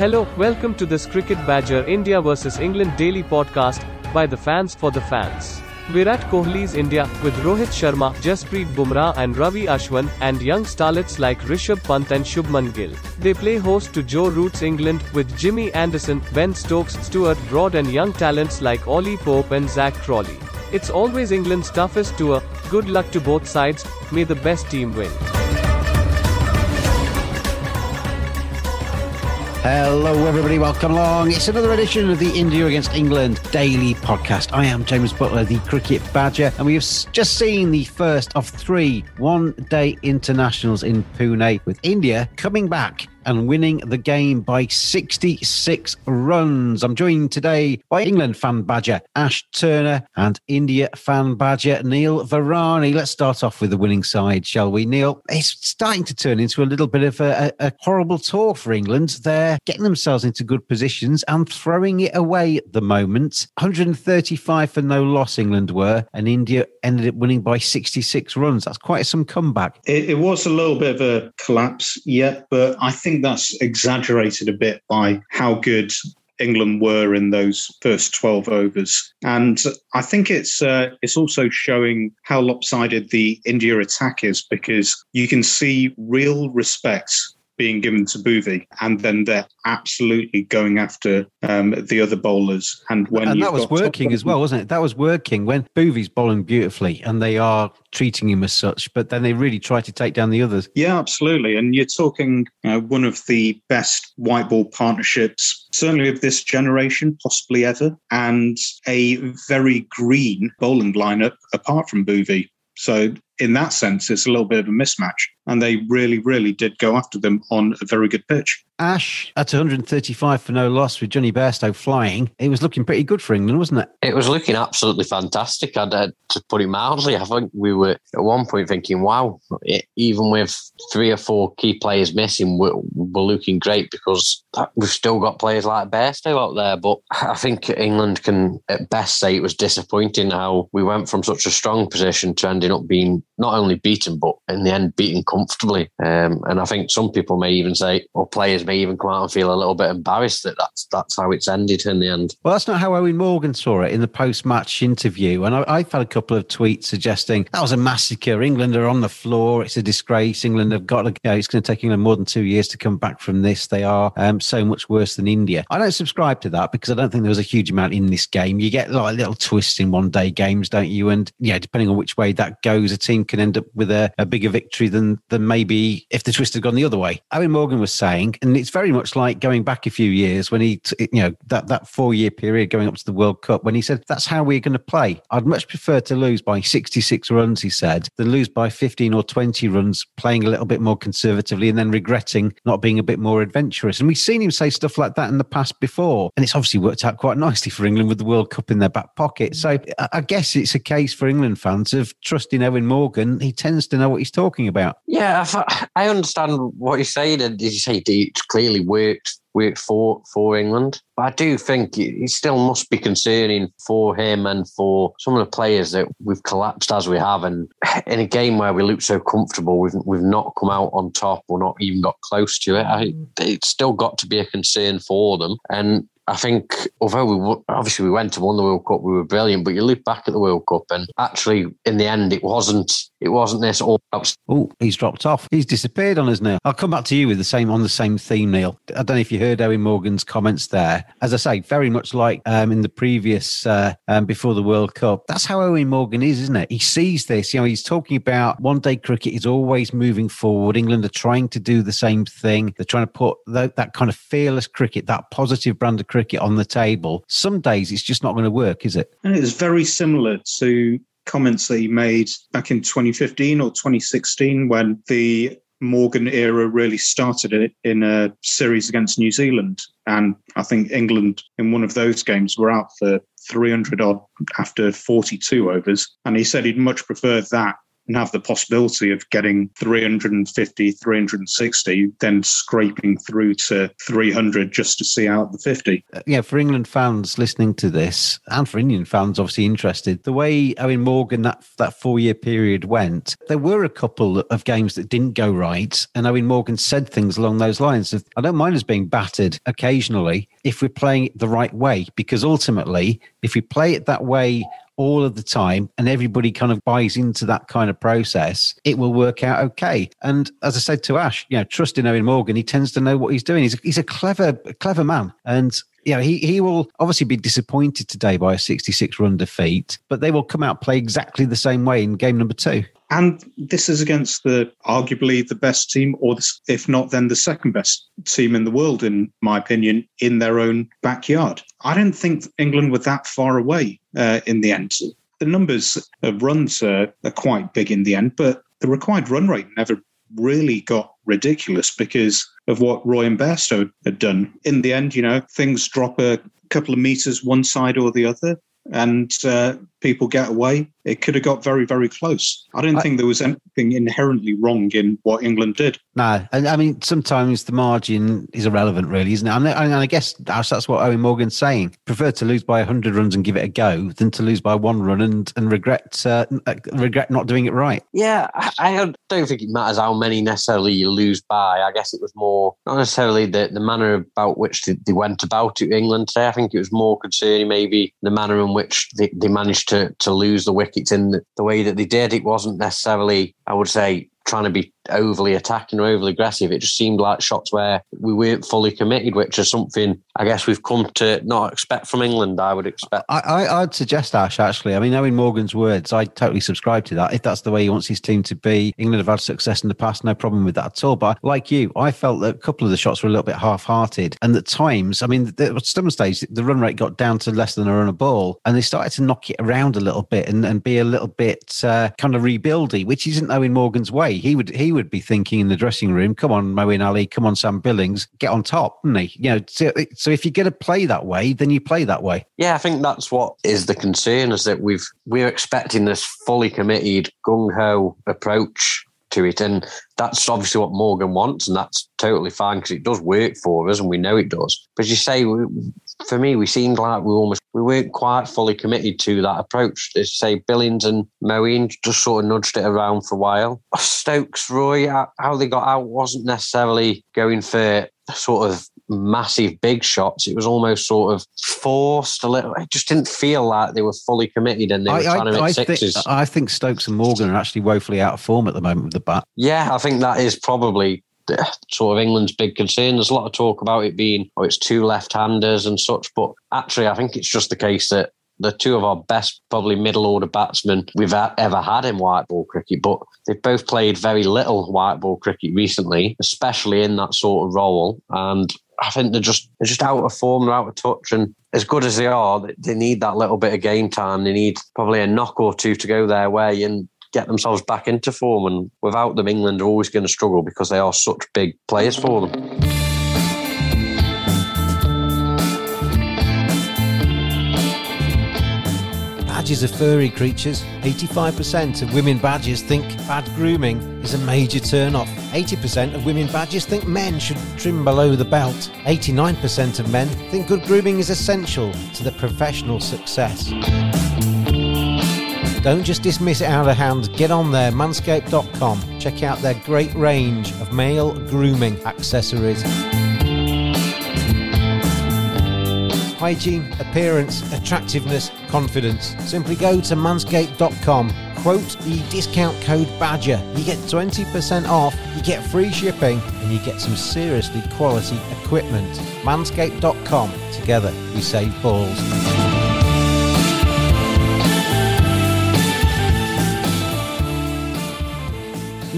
Hello, welcome to this Cricket Badger India vs England daily podcast by the fans for the fans. We're at Kohli's India with Rohit Sharma, Jasprit Bumrah and Ravi Ashwin and young starlets like Rishabh Pant and Shubman Gill. They play host to Joe Root's England with Jimmy Anderson, Ben Stokes, Stuart Broad and young talents like Ollie Pope and Zak Crawley. It's always England's toughest tour. Good luck to both sides. May the best team win. Hello, everybody. Welcome along. It's another edition of the India against England daily podcast. I am James Butler, the cricket badger, and we have just seen the first of three one day internationals in Pune with India coming back and winning the game by 66 runs. I'm joined today by England fan badger Ash Turner and India fan badger Neil Varani. Let's start off with the winning side, shall we? Neil, it's starting to turn into a little bit of a, a, horrible tour for England. They're getting themselves into good positions and throwing it away at the moment. 135 for no loss, England were, and India ended up winning by 66 runs. That's quite some comeback. It, it was a little bit of a collapse, yeah, but I think think that's exaggerated a bit by how good England were in those first 12 overs. And I think it's uh, it's also showing how lopsided the India attack is because you can see real respect being given to Bhuvi, and then they're absolutely going after um, the other bowlers. And when and that was working as well, wasn't it? That was working when Bhuvi's bowling beautifully, and they are treating him as such. But then they really try to take down the others. Yeah, absolutely. And you're talking uh, one of the best white ball partnerships, certainly of this generation, possibly ever, and a very green bowling lineup apart from Bhuvi. So in that sense, it's a little bit of a mismatch. And they really, really did go after them on a very good pitch. Ash at 135 for no loss with Johnny Bairstow flying. It was looking pretty good for England, wasn't it? It was looking absolutely fantastic. I'd, uh, to put it mildly, I think we were at one point thinking, wow, it, even with three or four key players missing, we're, we're looking great because we've still got players like Bairstow out there. But I think England can at best say it was disappointing how we went from such a strong position to ending up being not only beaten, but in the end, beaten comfortably. Um, and I think some people may even say, or players may even come out and feel a little bit embarrassed that that's that's how it's ended in the end. Well, that's not how Eoin Morgan saw it in the post-match interview, and I, have had a couple of tweets suggesting that was a massacre. England are on the floor. It's a disgrace. England have got to. Know, it's going to take England more than two years to come back from this. They are um, so much worse than India. I don't subscribe to that because I don't think there was a huge amount in this game. You get like little twists in one-day games, don't you? And yeah, depending on which way that goes, a team can end up with a, a bigger victory than than maybe if the twist had gone the other way. Eoin Morgan was saying, and it's very much like going back a few years when he, you know, that, that four year period going up to the World Cup when he said, that's how we're going to play. I'd much prefer to lose by 66 runs, he said, than lose by 15 or 20 runs, playing a little bit more conservatively and then regretting not being a bit more adventurous. And we've seen him say stuff like that in the past before. And it's obviously worked out quite nicely for England with the World Cup in their back pocket. So I guess it's a case for England fans of trusting Eoin Morgan. He tends to know what he's talking about. Yeah, I understand what you're saying. And you say, it's clearly worked worked for for England. But I do think it still must be concerning for him and for some of the players that we've collapsed as we have. And in a game where we look so comfortable, we've we've not come out on top or not even got close to it. I, mm. it's still got to be a concern for them. And I think although we obviously we went to won the World Cup, we were brilliant. But you look back at the World Cup, and actually, in the end, it wasn't it wasn't this all. Oh, he's dropped off. He's disappeared on us now. I'll come back to you with the same on the same theme, Neil. I don't know if you heard Eoin Morgan's comments there. As I say, very much like um, in the previous uh, um, before the World Cup. That's how Eoin Morgan is, isn't it? He sees this. You know, he's talking about one day cricket is always moving forward. England are trying to do the same thing. They're trying to put that kind of fearless cricket, that positive brand of cricket on the table. Some days it's just not going to work, is it? And it's very similar to comments that he made back in 2015 or 2016 when the Morgan era really started in a series against New Zealand. And I think England in one of those games were out for 300 odd after 42 overs. And he said he'd much prefer that and have the possibility of getting 350, 360, then scraping through to 300 just to see out the 50. Uh, yeah, for England fans listening to this, and for Indian fans obviously interested, the way I mean Morgan that that four year period went, there were a couple of games that didn't go right, and Eoin Morgan said things along those lines of, "I don't mind us being battered occasionally if we're playing it the right way, because ultimately, if we play it that way." All of the time and everybody kind of buys into that kind of process, it will work out okay. And as I said to Ash, you know, trusting Eoin Morgan, he tends to know what he's doing. He's a, he's a clever, clever man. And you know, he, he will obviously be disappointed today by a 66 run defeat, but they will come out play exactly the same way in game number two. And this is against the arguably the best team, or if not, then the second best team in the world, in my opinion, in their own backyard. I don't think England were that far away uh, in the end. The numbers of runs are, are quite big in the end, but the required run rate never really got ridiculous because of what Roy and Bairstow had done. In the end, you know, things drop a couple of meters one side or the other and uh, people get away. It could have got very, very close. I don't I, think there was anything inherently wrong in what England did. No, and I mean sometimes the margin is irrelevant, really, isn't it? And, and I guess that's, that's what Eoin Morgan's saying. Prefer to lose by hundred runs and give it a go than to lose by one run and and regret uh, uh regret not doing it right. Yeah, I don't think it matters how many necessarily you lose by. I guess it was more not necessarily the the manner about which they, they went about it. England today. I think it was more concerning maybe the manner in which they, they managed to to lose the wickets in the, the way that they did. It wasn't necessarily, I would say, trying to be overly attacking or overly aggressive. It just seemed like shots where we weren't fully committed, which is something I guess we've come to not expect from England. I would expect. I, would suggest Ash actually. I mean, knowing Morgan's words, I totally subscribe to that. If that's the way he wants his team to be, England have had success in the past, no problem with that at all. But like you, I felt that a couple of the shots were a little bit half-hearted, and at times, I mean, at some stage, the run rate got down to less than a run a ball, and they started to knock it around a little bit and, and be a little bit uh, kind of rebuildy, which isn't Eoin Morgan's way. He would he would be thinking in the dressing room, "Come on, Moeen Ali, come on, Sam Billings, get on top," wouldn't he? You know, so, so if you're going to play that way, then you play that way. Yeah, I think that's what is the concern is that we've we're expecting this fully committed gung ho approach to it, and that's obviously what Morgan wants, and that's totally fine because it does work for us, and we know it does. But as you say, we, for me, we seemed like we almost we weren't quite fully committed to that approach. As say, Billings and Moeen just sort of nudged it around for a while. Stokes, Roy, how they got out wasn't necessarily going for sort of massive big shots. It was almost sort of forced a little. It just didn't feel like they were fully committed and they were I, trying I, to make I sixes. Think, I think Stokes and Morgan are actually woefully out of form at the moment with the bat. Yeah, I think that is probably sort of England's big concern. There's a lot of talk about it being, oh, it's two left-handers and such, but actually, I think it's just the case that they're two of our best, probably middle order batsmen we've ever had in white ball cricket. But they've both played very little white ball cricket recently, especially in that sort of role. And I think they're just they're just out of form, they're out of touch, and as good as they are, they need that little bit of game time. They need probably a knock or two to go their way and get themselves back into form. And without them, England are always going to struggle because they are such big players for them. Badgers are furry creatures. 85% of women badgers think bad grooming is a major turn-off. 80% of women badgers think men should trim below the belt. 89% of men think good grooming is essential to their professional success. Don't just dismiss it out of hand. Get on there, manscaped.com. Check out their great range of male grooming accessories. hygiene, appearance, attractiveness, confidence. Simply go to manscaped.com, quote the discount code BADGER. You get 20% off, you get free shipping, and you get some seriously quality equipment. Manscaped.com. Together, we save balls.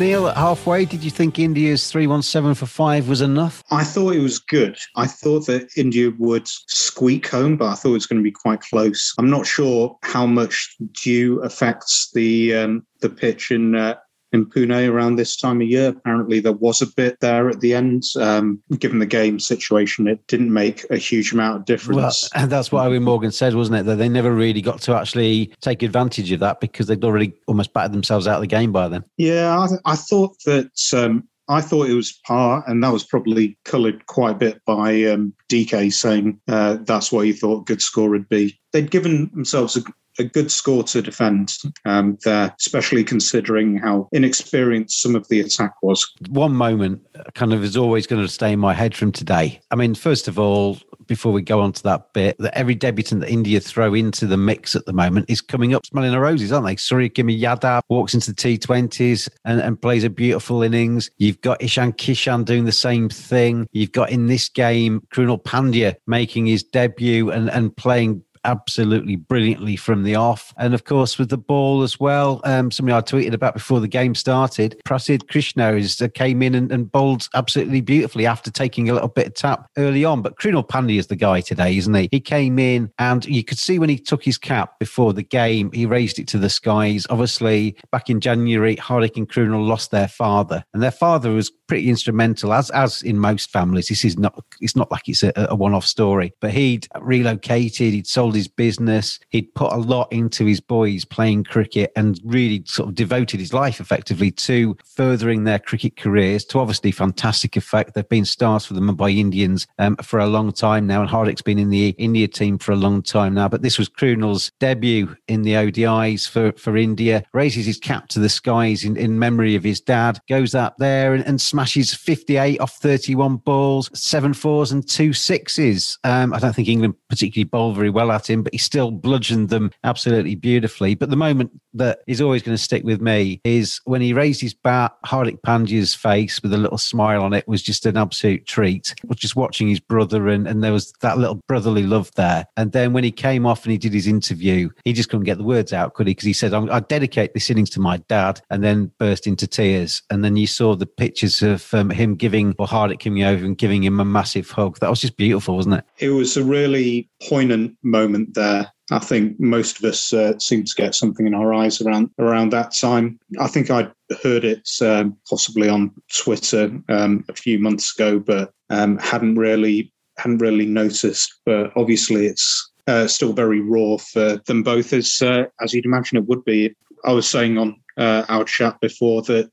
Neil, at halfway, did you think India's 317 for five was enough? I thought it was good. I thought that India would squeak home, but I thought it was going to be quite close. I'm not sure how much dew affects the um, the pitch in uh, in Pune around this time of year. Apparently, there was a bit there at the end. Um, given the game situation, it didn't make a huge amount of difference. Well, and that's what Eoin Morgan said, wasn't it? That they never really got to actually take advantage of that because they'd already almost battered themselves out of the game by then. Yeah, I, th- I thought that. Um, I thought it was par, and that was probably coloured quite a bit by um, DK saying uh, that's what he thought good score would be. They'd given themselves a, a good score to defend um, there, especially considering how inexperienced some of the attack was. One moment kind of is always going to stay in my head from today. I mean, first of all, before we go on to that bit, that every debutant that India throw into the mix at the moment is coming up smelling of roses, aren't they? Suryakumar Yadav walks into the T20s and, and plays a beautiful innings. You've got Ishan Kishan doing the same thing. You've got in this game Krunal Pandya making his debut and, and playing absolutely brilliantly from the off. And of course, with the ball as well, um, something I tweeted about before the game started, Prasidh Krishna is, uh, came in and, and, bowled absolutely beautifully after taking a little bit of tap early on. But Krunal Pandya is the guy today, isn't he? He came in and you could see when he took his cap before the game, he raised it to the skies. Obviously, back in January, Hardik and Krunal lost their father, and their father was pretty instrumental, as as in most families. This is not it's not like it's a, a one off story, but he'd relocated, he'd sold sold his business. He'd put a lot into his boys playing cricket and really sort of devoted his life effectively to furthering their cricket careers to obviously fantastic effect. They've been stars for the Mumbai Indians um, for a long time now, and Hardik's been in the India team for a long time now. But this was Krunal's debut in the ODIs for, for India, raises his cap to the skies in, in memory of his dad, goes up there and, and smashes 58 off 31 balls, seven fours and two sixes. Um, I don't think England particularly bowled very well but he still bludgeoned them absolutely beautifully. But the moment that is always going to stick with me is when he raised his bat, Hardik Pandya's face with a little smile on it was just an absolute treat. Was just watching his brother, and, and there was that little brotherly love there. And then when he came off and he did his interview, he just couldn't get the words out, could he? Because he said, I dedicate this innings to my dad, and then burst into tears. And then you saw the pictures of um, him giving, or Hardik coming over and giving him a massive hug. That was just beautiful, wasn't it? It was a really poignant moment there. I think most of us uh, seem to get something in our eyes around around that time. I think I heard it um, possibly on Twitter um, a few months ago, but um, hadn't really hadn't really noticed. But obviously, it's uh, still very raw for them both, as uh, as you'd imagine it would be. I was saying on uh, our chat before that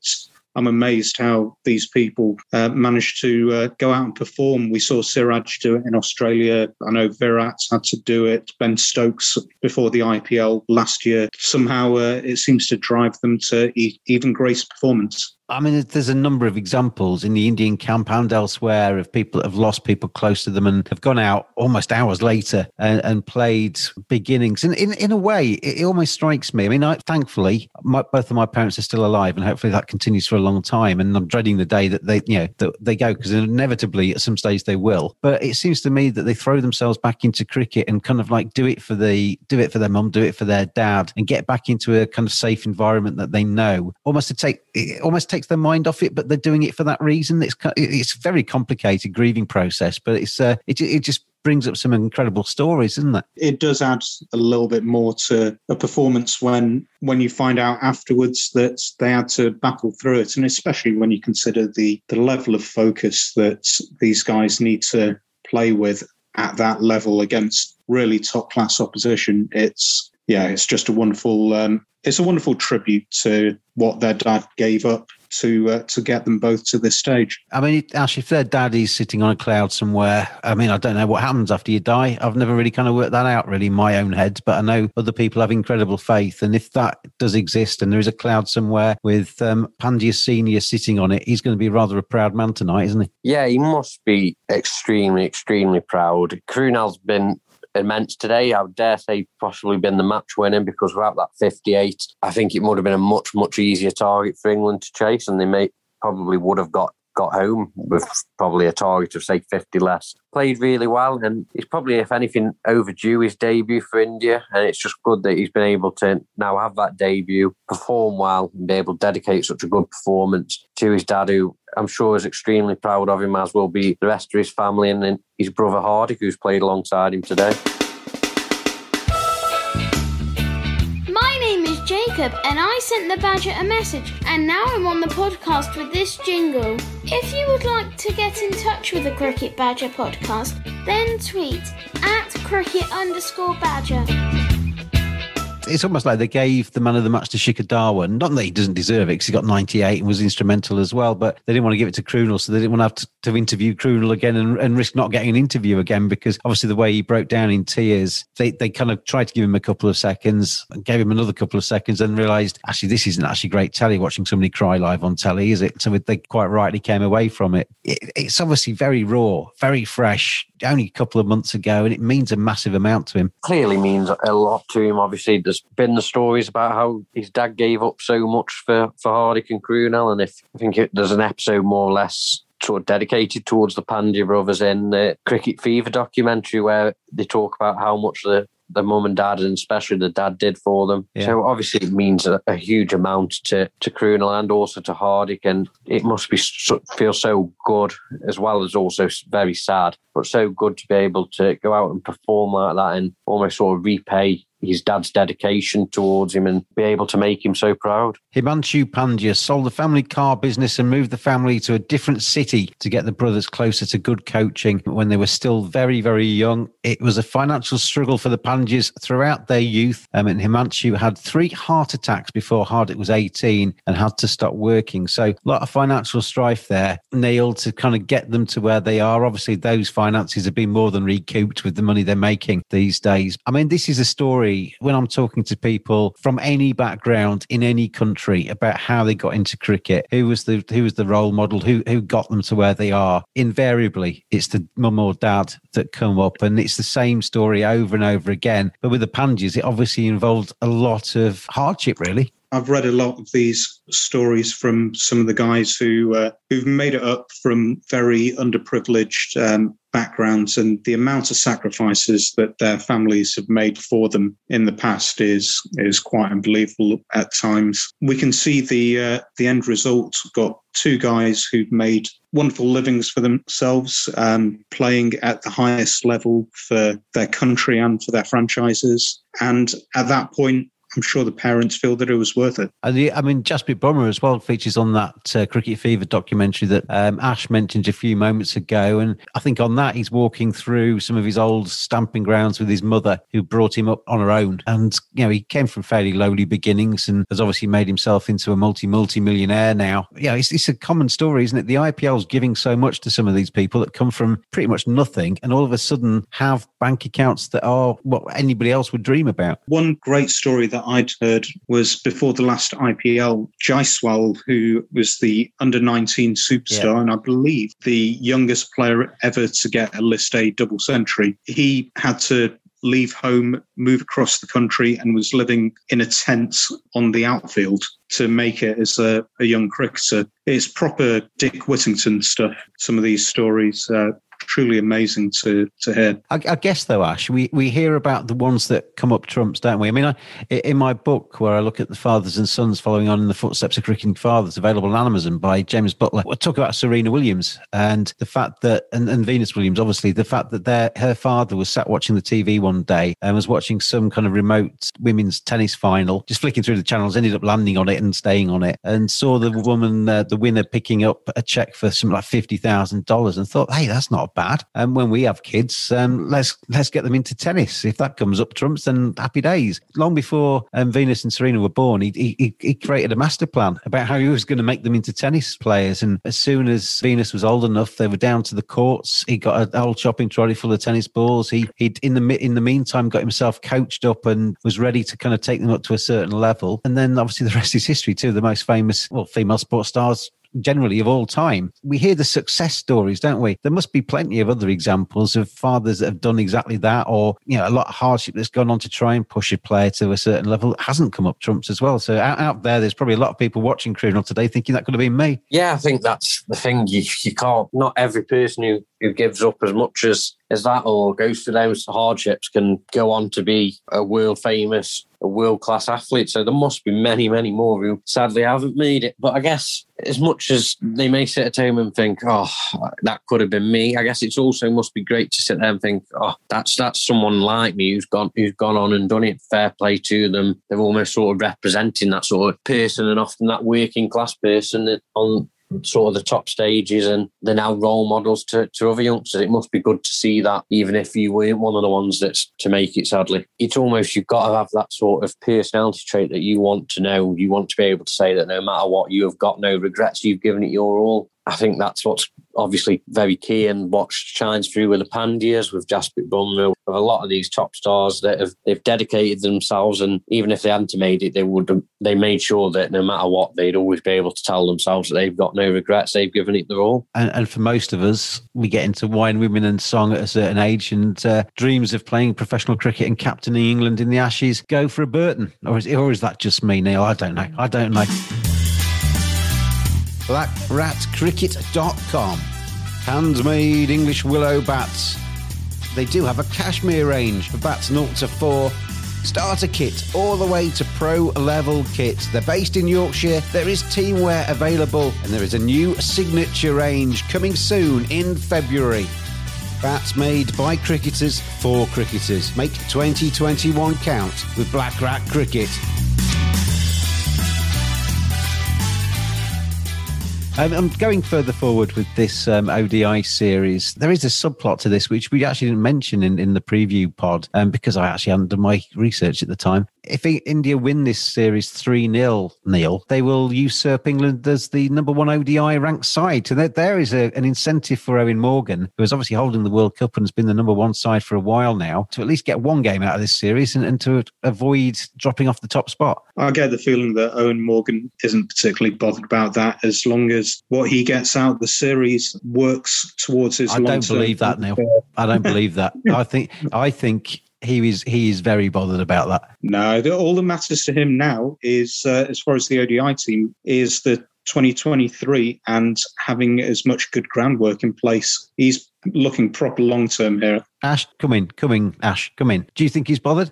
I'm amazed how these people uh, managed to uh, go out and perform. We saw Siraj do it in Australia. I know Virat had to do it. Ben Stokes before the IPL last year. Somehow uh, it seems to drive them to e- even greater performance. I mean, there's a number of examples in the Indian camp and elsewhere of people that have lost people close to them and have gone out almost hours later and, and played beginnings. And in, in a way, it, it almost strikes me. I mean, I, thankfully, my, both of my parents are still alive, and hopefully that continues for a long time. And I'm dreading the day that they, you know, that they go because inevitably at some stage they will. But it seems to me that they throw themselves back into cricket and kind of like do it for the do it for their mum, do it for their dad, and get back into a kind of safe environment that they know. Almost to take almost takes their mind off it, but they're doing it for that reason. It's it's a very complicated grieving process, but it's uh, it it just brings up some incredible stories, isn't it? It does add a little bit more to a performance when when you find out afterwards that they had to battle through it, and especially when you consider the the level of focus that these guys need to play with at that level against really top class opposition. It's yeah, it's just a wonderful um, it's a wonderful tribute to what their dad gave up to uh, to get them both to this stage. I mean, Ash, if their daddy's sitting on a cloud somewhere, I mean, I don't know what happens after you die. I've never really kind of worked that out really in my own head, but I know other people have incredible faith, and if that does exist, and there is a cloud somewhere with um, Pandya Senior sitting on it, he's going to be rather a proud man tonight, isn't he? Yeah, he must be extremely, extremely proud. Krunal's been immense today. I would dare say possibly been the match winning because without that 58, I think it would have been a much, much easier target for England to chase and they may probably would have got got home with probably a target of say 50 less. Played really well and he's probably, if anything, overdue his debut for India. And it's just good that he's been able to now have that debut, perform well, and be able to dedicate such a good performance to his dad, who I'm sure is extremely proud of him, as will be the rest of his family and his brother Hardik, who's played alongside him today. My name is Jacob and I sent the Badger a message, and now I'm on the podcast with this jingle. If you would like to get in touch with the Cricket Badger podcast, then tweet at cricket underscore badger it's almost like they gave the man of the match to Shikhar Dhawan. Not that he doesn't deserve it because he got 98 and was instrumental as well, but they didn't want to give it to Krunal, so they didn't want to have to, to interview Krunal again and, and, risk not getting an interview again because obviously the way he broke down in tears, they, they kind of tried to give him a couple of seconds, gave him another couple of seconds, and realised actually this isn't actually great telly watching somebody cry live on telly, is it? So they quite rightly came away from it. it it's obviously very raw, very fresh, only a couple of months ago, and it means a massive amount to him. Clearly means a lot to him. Obviously, there's been the stories about how his dad gave up so much for, for Hardik and Krunal, and if I think it, there's an episode more or less sort of dedicated towards the Pandya brothers in the Cricket Fever documentary where they talk about how much the the mum and dad, and especially the dad, did for them. Yeah. So obviously, it means a, a, huge amount to to Krunal and also to Hardik, and it must be feel so good as well as also very sad, but so good to be able to go out and perform like that and almost sort of repay his dad's dedication towards him and be able to make him so proud. Himanshu Pandya sold the family car business and moved the family to a different city to get the brothers closer to good coaching when they were still very, very young. It was a financial struggle for the Pandyas throughout their youth. Um, and Himanshu had three heart attacks before Hardik was 18 and had to stop working. So a lot of financial strife there. nailed to kind of get them to where they are. Obviously, those finances have been more than recouped with the money they're making these days. I mean, this is a story when I'm talking to people from any background in any country about how they got into cricket, who was the who was the role model, who who got them to where they are. Invariably, it's the mum or dad that come up, and it's the same story over and over again. But with the Pandyas, it obviously involved a lot of hardship, really. I've read a lot of these stories from some of the guys who uh, who've made it up from very underprivileged um, backgrounds, and the amount of sacrifices that their families have made for them in the past is is quite unbelievable at times. We can see the uh, the end result. Got two guys who've made wonderful livings for themselves, um, playing at the highest level for their country and for their franchises. And at that point, I'm sure the parents feel that it was worth it. And the, I mean, Jasprit Bumrah as well features on that uh, Cricket Fever documentary that um, Ash mentioned a few moments ago. And I think on that, he's walking through some of his old stamping grounds with his mother, who brought him up on her own. And, you know, he came from fairly lowly beginnings and has obviously made himself into a multi, multi millionaire now. Yeah, it's, it's a common story, isn't it? The IPL's giving so much to some of these people that come from pretty much nothing and all of a sudden have bank accounts that are what anybody else would dream about. One great story that that I'd heard was before the last IPL, Jaiswal, who was the under 19 superstar, yeah. and I believe the youngest player ever to get a List A double century, he had to leave home, move across the country, and was living in a tent on the outfield to make it as a, a young cricketer. It's proper Dick Whittington stuff, some of these stories. Uh, truly amazing to to hear. I, I, guess though, Ash, we we hear about the ones that come up trumps, don't we? I mean, I, in my book where I look at the fathers and sons following on in the footsteps of cricketing fathers, available on Amazon by James Butler, we talk about Serena Williams and the fact that and, and Venus Williams, obviously, the fact that their her father was sat watching the TV one day and was watching some kind of remote women's tennis final, just flicking through the channels, ended up landing on it and staying on it, and saw the woman, uh, the winner, picking up a check for something like fifty thousand dollars, and thought, hey, that's not a bad. And when we have kids, um, let's let's get them into tennis. If that comes up trumps, then happy days. Long before um, Venus and Serena were born, he, he, he created a master plan about how he was going to make them into tennis players. And as soon as Venus was old enough, they were down to the courts. He got a old shopping trolley full of tennis balls. He he in the in the meantime got himself coached up and was ready to kind of take them up to a certain level. And then obviously the rest is history too. The most famous, well, female sports stars generally of all time. We hear the success stories, don't we? There must be plenty of other examples of fathers that have done exactly that, or you know, a lot of hardship that's gone on to try and push a player to a certain level it hasn't come up trumps as well. So out, out there, there's probably a lot of people watching Krunal today thinking that could have been me. Yeah, I think that's the thing. You you can't. Not every person who who gives up as much as as that or goes through those hardships can go on to be a world famous a world class athlete. So there must be many, many more who sadly haven't made it. But I guess as much as they may sit at home and think, oh, that could have been me, I guess it's also must be great to sit there and think, oh, that's that's someone like me who's gone who's gone on and done it. Fair play to them. They're almost sort of representing that sort of person and often that working class person on sort of the top stages and they're now role models to, to other youngsters. It must be good to see that, even if you weren't one of the ones that's to make it, sadly. It's almost you've got to have that sort of personality trait that you want to know. You want to be able to say that no matter what, you have got no regrets. You've given it your all. I think that's what's obviously very key and what shines through with the Pandyas, with Jasprit Bumrah, with a lot of these top stars that have they've dedicated themselves and even if they hadn't made it, they would they made sure that no matter what, they'd always be able to tell themselves that they've got no regrets, they've given it their all. And, and for most of us, we get into wine, women, and song at a certain age, and uh, dreams of playing professional cricket and captaining England in the Ashes go for a Burton, or is, or is that just me, Neil? I don't know. I don't know blackratcricket.com. Handmade English willow bats. They do have a cashmere range for bats 0 to 4. Starter kit all the way to pro level kit. They're based in Yorkshire. There is teamwear available and there is a new signature range coming soon in February. Bats made by cricketers for cricketers. Make 2021 count with Black Rat Cricket. Um, I'm going further forward with this um, ODI series. There is a subplot to this, which we actually didn't mention in, in the preview pod um, because I actually hadn't done my research at the time if India win this series 3 0, Neil, they will usurp England as the number one ODI ranked side. So there, there is a, an incentive for Eoin Morgan, who is obviously holding the World Cup and has been the number one side for a while now, to at least get one game out of this series and, and to avoid dropping off the top spot. I get the feeling that Eoin Morgan isn't particularly bothered about that as long as what he gets out of the series works towards his. I don't believe that, Neil. I don't believe that. I think I think he is he is very bothered about that. No, the, all that matters to him now is, uh, as far as the ODI team, is the 2023 and having as much good groundwork in place. He's looking proper long term here. Ash, come in, come in, Ash, come in. Do you think he's bothered?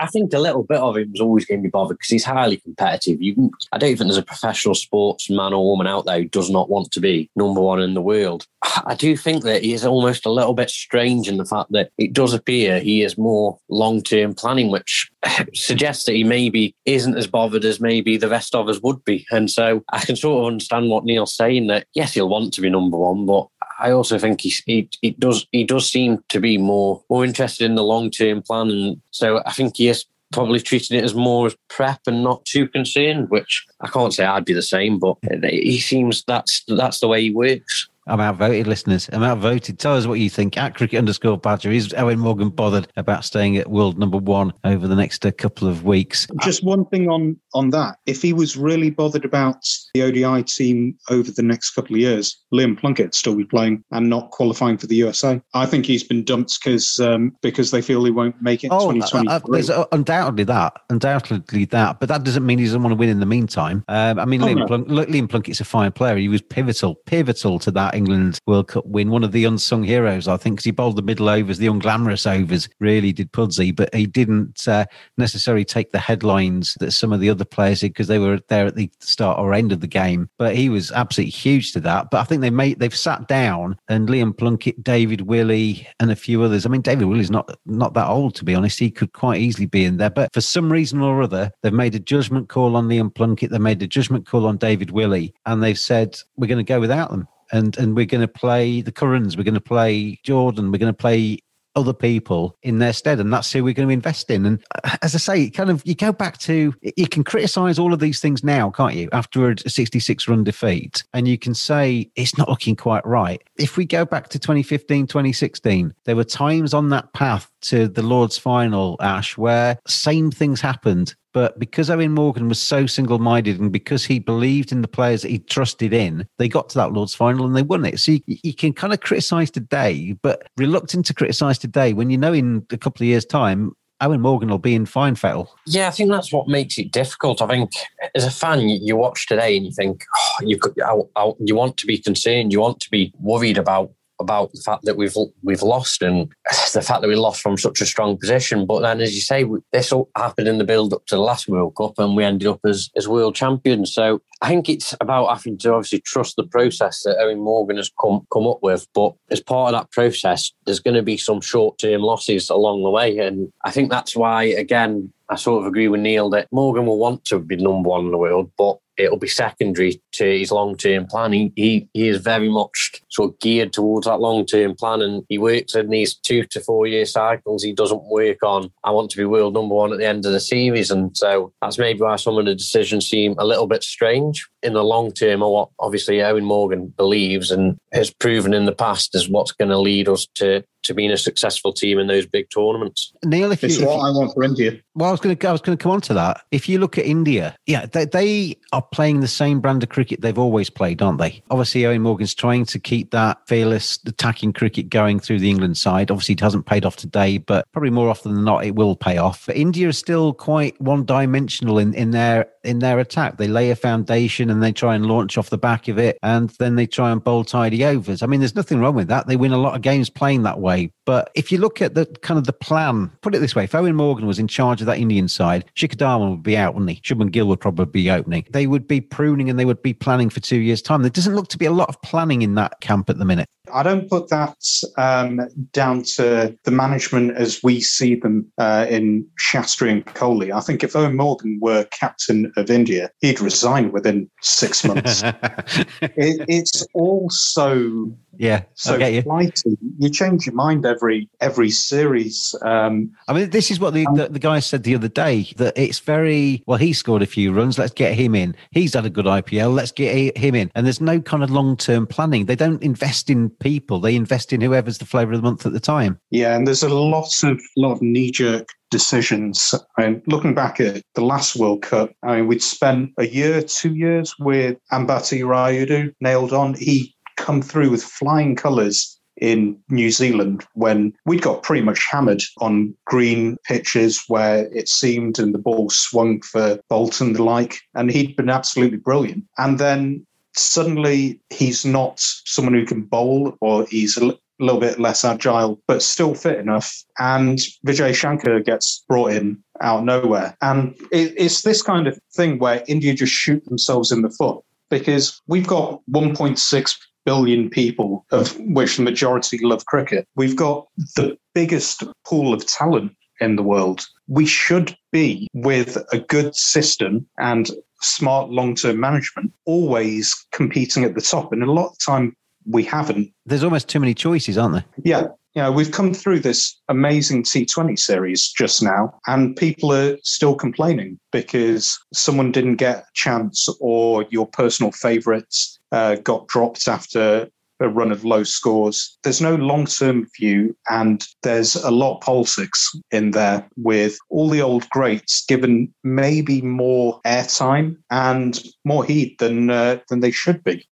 I think a little bit of him is always going to be bothered because he's highly competitive. You, I don't think there's a professional sportsman or woman out there who does not want to be number one in the world. I do think that he is almost a little bit strange in the fact that it does appear he is more long term planning, which suggests that he maybe isn't as bothered as maybe the rest of us would be. And so I can sort of understand what Neil's saying that yes, he'll want to be number one, but I also think he, he, he does he does seem to be more more interested in the long term plan, and so I think he is probably treating it as more as prep and not too concerned. Which I can't say I'd be the same, but he seems that's that's the way he works. I'm outvoted, listeners. I'm outvoted. Tell us what you think at cricket underscore badger. Is Eoin Morgan bothered about staying at world number one over the next uh, couple of weeks? Just one thing on on that. If he was really bothered about the ODI team over the next couple of years, Liam Plunkett still be playing and not qualifying for the USA. I think he's been dumped because um, because they feel he won't make it. Oh, 2023. Uh, there's undoubtedly that, undoubtedly that, but that doesn't mean he doesn't want to win in the meantime. Um, I mean, oh, Liam, no. Plunk- Liam Plunkett's a fine player. He was pivotal, pivotal to that England World Cup win. One of the unsung heroes, I think, because he bowled the middle overs, the unglamorous overs. Really did Pudsey, but he didn't uh, necessarily take the headlines that some of the other players did because they were there at the start or end of the game. But he was absolutely huge to that. But I think they made they've sat down and Liam Plunkett, David Willey, and a few others. I mean, David Willey's not not that old to be honest. He could quite easily be in there, but for some reason or other, they've made a judgment call on Liam Plunkett. They made a judgment call on David Willey, and they've said we're going to go without them and and we're going to play the Currans, we're going to play Jordan, we're going to play other people in their stead, and that's who we're going to invest in. And uh, as I say, kind of you go back to you can criticize all of these things now, can't you? After a 66 run defeat, and you can say it's not looking quite right. If we go back to 2015, 2016, there were times on that path to the Lord's final, Ash, where same things happened but because Eoin Morgan was so single minded and because he believed in the players that he trusted in, they got to that Lord's final and they won it. So you, you can kind of criticize today, but reluctant to criticize today when you know in a couple of years' time, Eoin Morgan will be in fine fettle. Yeah, I think that's what makes it difficult. I think as a fan, you, you watch today and you think, oh, you, I, I, you want to be concerned, you want to be worried about about the fact that we've we've lost and the fact that we lost from such a strong position. But then, as you say, this all happened in the build up to the last World Cup, and we ended up as as world champions. So I think it's about having to obviously trust the process that Eoin Morgan has come come up with. But as part of that process, there's going to be some short term losses along the way, and I think that's why again. I sort of agree with Neil that Morgan will want to be number one in the world, but it'll be secondary to his long term plan. He, he, he is very much sort of geared towards that long term plan and he works in these two to four year cycles. He doesn't work on, I want to be world number one at the end of the series. And so that's maybe why some of the decisions seem a little bit strange in the long term, or what obviously Eoin Morgan believes and has proven in the past is what's going to lead us to to being a successful team in those big tournaments. Neil, if it's you, what if I want for India. Well, I was going to I was going to come on to that. If you look at India, yeah, they, they are playing the same brand of cricket they've always played, aren't they? Obviously, Eoin Morgan's trying to keep that fearless attacking cricket going through the England side. Obviously, it hasn't paid off today, but probably more often than not, it will pay off. But India is still quite one dimensional in, in their in their attack. They lay a foundation and they try and launch off the back of it, and then they try and bowl tidy overs. I mean, there's nothing wrong with that. They win a lot of games playing that way way but if you look at the kind of the plan, put it this way: if Eoin Morgan was in charge of that Indian side, Shikhar Dhawan would be out, wouldn't he? Shubman Gill would probably be opening. They would be pruning and they would be planning for two years' time. There doesn't look to be a lot of planning in that camp at the minute. I don't put that um, down to the management as we see them uh, in Shastri and Kohli. I think if Eoin Morgan were captain of India, he'd resign within six months. it, it's all so yeah, so you. flighty. You change your mind every every every series. Um, I mean, this is what the, the, the guy said the other day that it's very well. He scored a few runs. Let's get him in. He's had a good IPL. Let's get him in. And there's no kind of long term planning. They don't invest in people. They invest in whoever's the flavour of the month at the time. Yeah, and there's a lot of lot of knee jerk decisions. And looking back at the last World Cup, I mean, we'd spent a year, two years with Ambati Rayudu nailed on. He come through with flying colours in New Zealand when we'd got pretty much hammered on green pitches where it seemed and the ball swung for Boult and the like, and he'd been absolutely brilliant. And then suddenly he's not someone who can bowl or he's a little bit less agile, but still fit enough. And Vijay Shankar gets brought in out nowhere. And it's this kind of thing where India just shoot themselves in the foot because we've got 1.6 billion people, of which the majority love cricket. We've got the biggest pool of talent in the world. We should be, with a good system and smart long term management, always competing at the top. And a lot of time, we haven't. There's almost too many choices, aren't there? Yeah. You know, we've come through this amazing T20 series just now, and people are still complaining because someone didn't get a chance or your personal favourites uh, got dropped after a run of low scores. There's no long term view, and there's a lot of politics in there with all the old greats given maybe more airtime and more heat than uh, than they should be.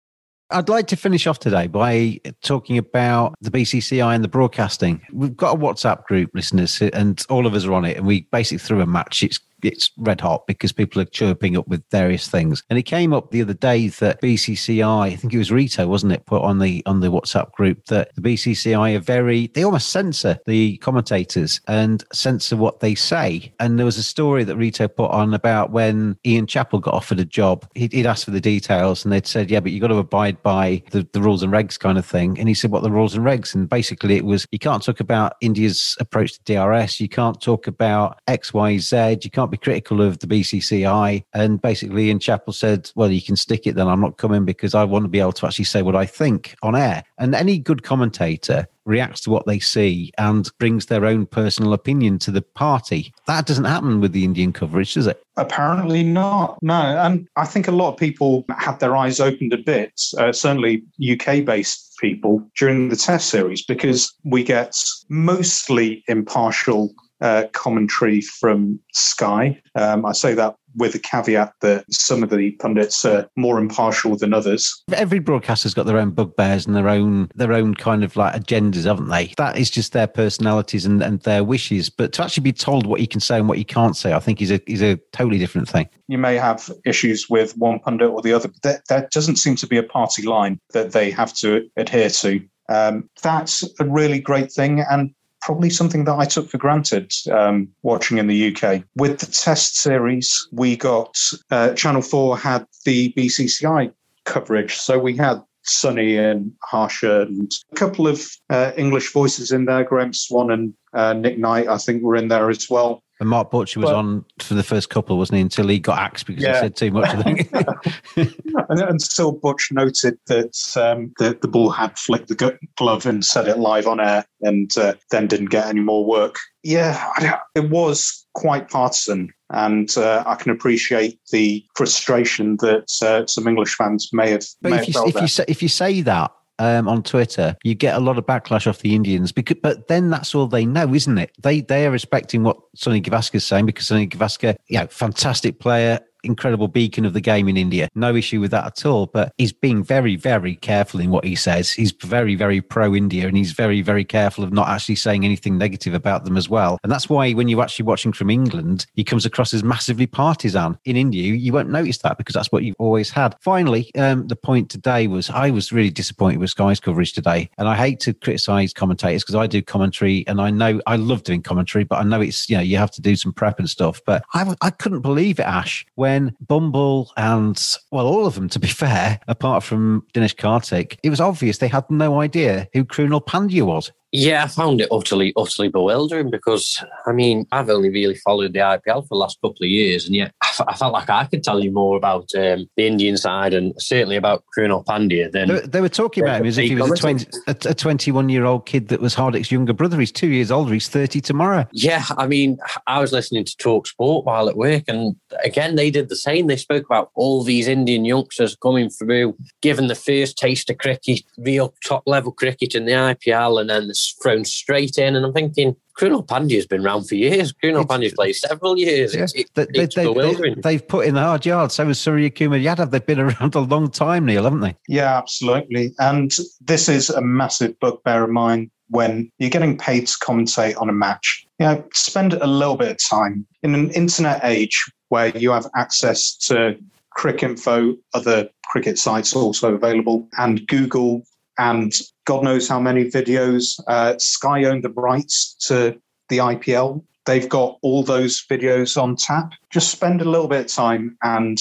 I'd like to finish off today by talking about the BCCI and the broadcasting. We've got a WhatsApp group, listeners, and all of us are on it, and we basically threw a match. It's it's red hot because people are chirping up with various things. And it came up the other day that BCCI, I think it was Rito, wasn't it, put on the on the WhatsApp group that the BCCI are very they almost censor the commentators and censor what they say. And there was a story that Rito put on about when Ian Chappell got offered a job. He'd, he'd asked for the details, and they'd said, "Yeah, but you've got to abide by the, the rules and regs, kind of thing." And he said, "What the rules and regs?" And basically, it was you can't talk about India's approach to DRS, you can't talk about X, Y, Z, you can't be critical of the BCCI. And basically, Ian Chappell said, Well, you can stick it then. I'm not coming because I want to be able to actually say what I think on air. And any good commentator reacts to what they see and brings their own personal opinion to the party. That doesn't happen with the Indian coverage, does it? Apparently not. No. And I think a lot of people had their eyes opened a bit, uh, certainly UK based people during the test series, because we get mostly impartial uh, commentary from Sky. Um, I say that with the caveat that some of the pundits are more impartial than others. Every broadcaster's got their own bugbears and their own their own kind of like agendas, haven't they? That is just their personalities and, and their wishes. But to actually be told what you can say and what you can't say, I think is a is a totally different thing. You may have issues with one pundit or the other, but that, that doesn't seem to be a party line that they have to adhere to. Um, that's a really great thing. And probably something that I took for granted um, watching in the UK. With the test series, we got uh, Channel 4 had the BCCI coverage. So we had Sunny and Harsha and a couple of uh, English voices in there. Graeme Swann and uh, Nick Knight, I think, were in there as well. And Mark Butcher was on for the first couple, wasn't he? Until he got axed because yeah. he said too much. I think. and, and still, Butch noted that um, the, the ball had flicked the glove and said it live on air, and uh, then didn't get any more work. Yeah, it was quite partisan, and uh, I can appreciate the frustration that uh, some English fans may have. But may if, have you, if you say, if you say that um, on Twitter, you get a lot of backlash off the Indians. Because, but then that's all they know, isn't it? They they are respecting what Sunny Gavaskar is saying because Sunny Gavaskar, yeah, fantastic player, incredible beacon of the game in India. No issue with that at all. But he's being very, very careful in what he says. He's very, very pro India and he's very, very careful of not actually saying anything negative about them as well. And that's why when you're actually watching from England, he comes across as massively partisan. In India, you won't notice that because that's what you've always had. Finally, um, the point today was I was really disappointed with Sky's coverage today. And I hate to criticize commentators because I do commentary and I know I love doing commentary, but I know it's, you know, you have to do some prep and stuff. But I, I couldn't believe it, Ash, when when Bumble and, well, all of them, to be fair, apart from Dinesh Karthik, it was obvious they had no idea who Krunal Pandya was. Yeah, I found it utterly, utterly bewildering because, I mean, I've only really followed the IPL for the last couple of years, and yet I, f- I felt like I could tell you more about um, the Indian side and certainly about Krunal Pandya than. They, they were talking about him as if he was a, 20, a 21 year old kid that was Hardik's younger brother. He's two years older. He's 30 tomorrow. Yeah, I mean, I was listening to Talk Sport while at work, and again, they did the same. They spoke about all these Indian youngsters coming through, given the first taste of cricket, real top level cricket in the IPL, and then the thrown straight in. And I'm thinking, Krunal Pandya's been around for years. Krunal Pandya's played several years. Yeah. It's, it, they, it's they, bewildering. They, have put in the hard yards. So has Suryakumar Yadav. They've been around a long time, Neil, haven't they? Yeah, absolutely. And this is a massive bugbear of mine when you're getting paid to commentate on a match. You know, spend a little bit of time in an internet age where you have access to cricket Cricinfo, other cricket sites also available, and Google and God knows how many videos. Uh, Sky owned the rights to the IPL. They've got all those videos on tap. Just spend a little bit of time and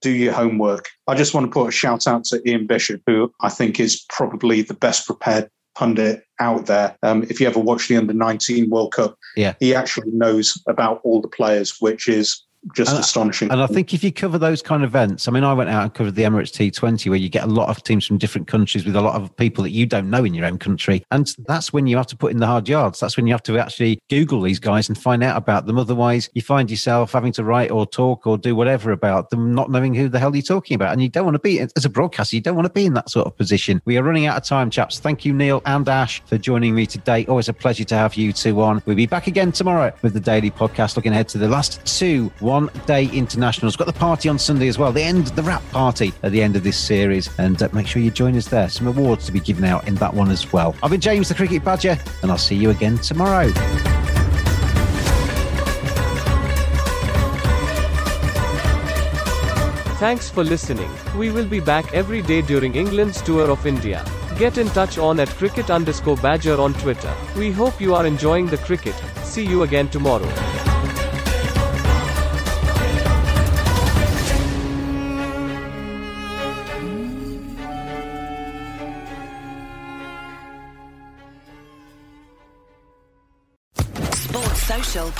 do your homework. I just want to put a shout out to Ian Bishop, who I think is probably the best prepared pundit out there. Um, if you ever watch the under 19 World Cup, yeah. he actually knows about all the players, which is just astonishing. And I think if you cover those kind of events, I mean, I went out and covered the Emirates T20, where you get a lot of teams from different countries with a lot of people that you don't know in your own country. And that's when you have to put in the hard yards. That's when you have to actually Google these guys and find out about them. Otherwise, you find yourself having to write or talk or do whatever about them, not knowing who the hell you're talking about. And you don't want to be, as a broadcaster, you don't want to be in that sort of position. We are running out of time, chaps. Thank you, Neil and Ash, for joining me today. Always a pleasure to have you two on. We'll be back again tomorrow with the Daily Podcast, looking ahead to the last two one day internationals. Got the party on Sunday as well, the end, the wrap party at the end of this series. And uh, make sure you join us there. Some awards to be given out in that one as well. I've been James the Cricket Badger, and I'll see you again tomorrow. Thanks for listening. We will be back every day during England's tour of India. Get in touch on at cricket underscore badger on Twitter. We hope you are enjoying the cricket. See you again tomorrow.